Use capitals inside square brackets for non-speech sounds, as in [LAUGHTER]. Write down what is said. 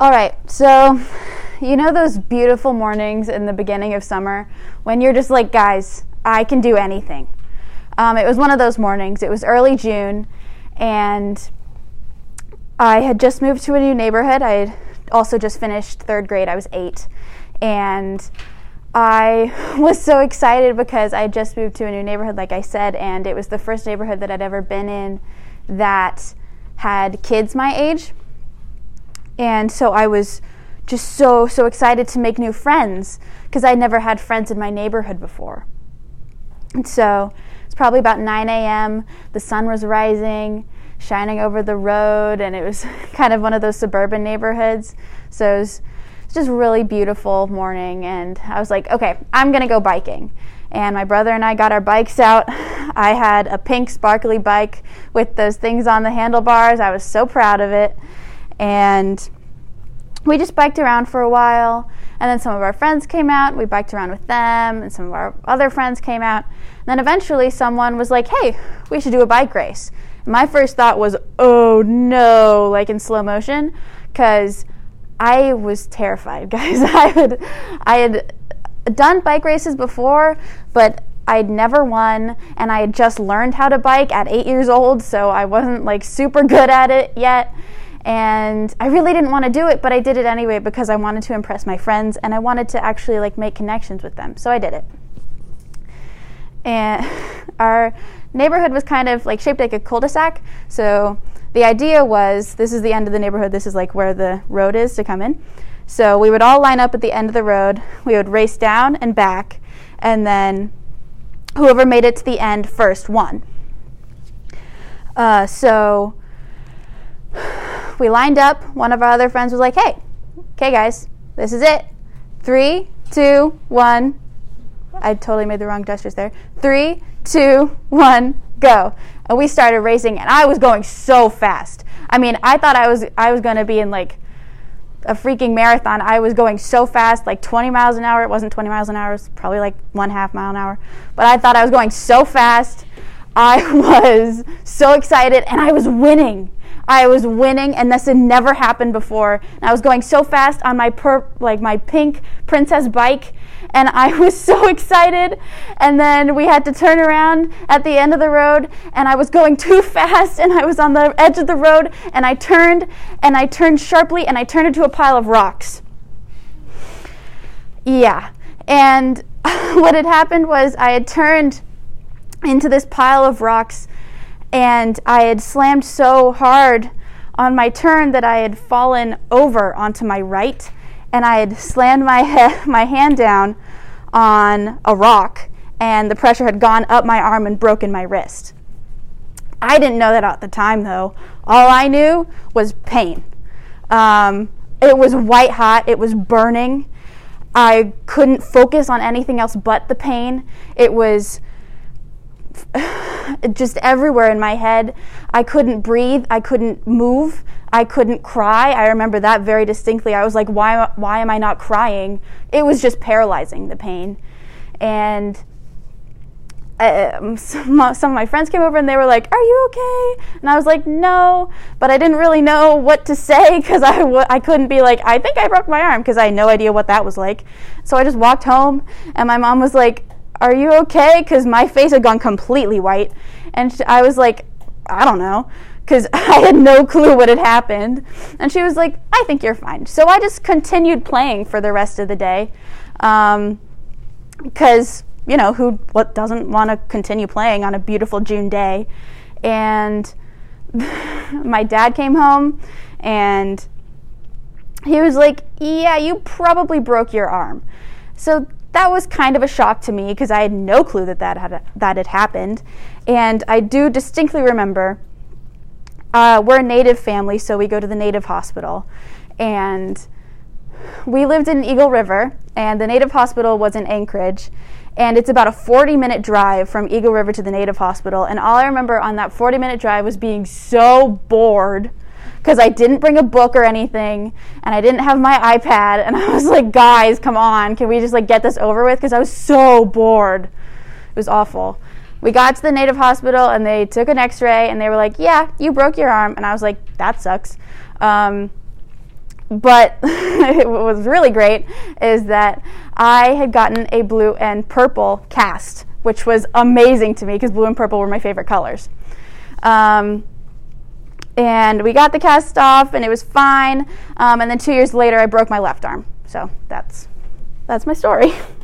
All right, so you know those beautiful mornings in the beginning of summer when you're just like, guys, I can do anything. Um, it was one of those mornings. It was early June, and I had just moved to a new neighborhood. I had also just finished third grade. I was eight, and I [LAUGHS] was so excited because I had just moved to a new neighborhood, like I said, and it was the first neighborhood that I'd ever been in that had kids my age. And so I was just so, so excited to make new friends because I'd never had friends in my neighborhood before. And so it's probably about 9 a.m., the sun was rising, shining over the road, and it was [LAUGHS] kind of one of those suburban neighborhoods. So it was just really beautiful morning, and I was like, okay, I'm gonna go biking. And my brother and I got our bikes out. [LAUGHS] I had a pink sparkly bike with those things on the handlebars. I was so proud of it and we just biked around for a while. And then some of our friends came out. We biked around with them and some of our other friends came out. And then eventually someone was like hey we should do a bike race. And my first thought was oh no like in slow motion because i was terrified [LAUGHS] guys. I had i had done bike races before but I'd never won and I had just learned how to bike at 8 years old so I wasn't like super good at it yet and I really didn't want to do it, but I did it anyway because I wanted to impress my friends and I wanted to actually like make connections with them. So I did it. And [LAUGHS] our neighborhood was kind of like shaped like a cul-de-sac. So the idea was this is the end of the neighborhood, this is like where the road is to come in. So we would all line up at the end of the road. We would race down and back, and then whoever made it to the end first won. Uh, so we lined up. One of our other friends was like, hey, okay, guys, this is it. Three, two, one. I totally made the wrong gestures there. Three, two, one, go. And we started racing, and I was going so fast. I mean, I thought I was I was going to be in like a freaking marathon. I was going so fast, like 20 miles an hour. It wasn't 20 miles an hour. It was probably like one half mile an hour. But I thought I was going so fast. I [LAUGHS] was so excited, and I was winning. I was winning, and this had never happened before. And I was going so fast on my per, like my pink princess bike, and I [LAUGHS] was so excited. And then we had to turn around at the end of the road, and I was going too [LAUGHS] fast, and I was on the edge of the road, and I turned, and I turned sharply, and I turned into a pile of rocks. Yeah, and [LAUGHS] what had happened was I had turned into this pile of rocks and I had slammed so hard on my turn that I had fallen over onto my right, and I had slammed my head, [LAUGHS] my hand down on a rock, and the pressure had gone up my arm and broken my wrist. I didn't know that at the time, though. All I knew was pain. Um, it was white hot. It was burning. I couldn't focus on anything else but the pain. It was [LAUGHS] just everywhere in my head. I couldn't breathe. I couldn't move. I couldn't cry. I remember that very distinctly. I was like, why, why am I not crying? It was just paralyzing, the pain. And um, [LAUGHS] some, some of my friends came over and they were like, Are you okay? And I was like, No, but I didn't really know what to say [LAUGHS] because I w- I couldn't be like, I think I broke my arm because I had no idea what that was like. So I just walked home and my mom was like, are you okay? Because my face had gone completely white. And I was like, I don't know. Because [LAUGHS] I had no clue what had happened. And she was like, I think you're fine. So I just continued playing for the rest of the day. Because, um, you know, who what doesn't want to continue playing on a beautiful June day? And [LAUGHS] my dad came home and he was like, Yeah, you probably broke your arm. So that was kind of a shock to me because I had no clue that that had, that had happened. And I do distinctly remember uh, we're a native family, so we go to the native hospital. And we lived in Eagle River, and the native hospital was in Anchorage. And it's about a 40 minute drive from Eagle River to the native hospital. And all I remember on that 40 minute drive was being so bored because I didn't bring a book or anything and I didn't have my iPad and [LAUGHS] I was like, guys, come on, can we just like get this over with? Because I was so bored. It was awful. We got to the native hospital and they took an x ray and they were like, yeah, you broke your arm. And I was like, that sucks. Um, but [LAUGHS] what was really great is that I had gotten a blue and purple cast, which was amazing to me because blue and purple were my favorite colors. Um, and we got the cast off, and it was fine. Um, and then two years later, I broke my left arm. So that's that's my story. [LAUGHS]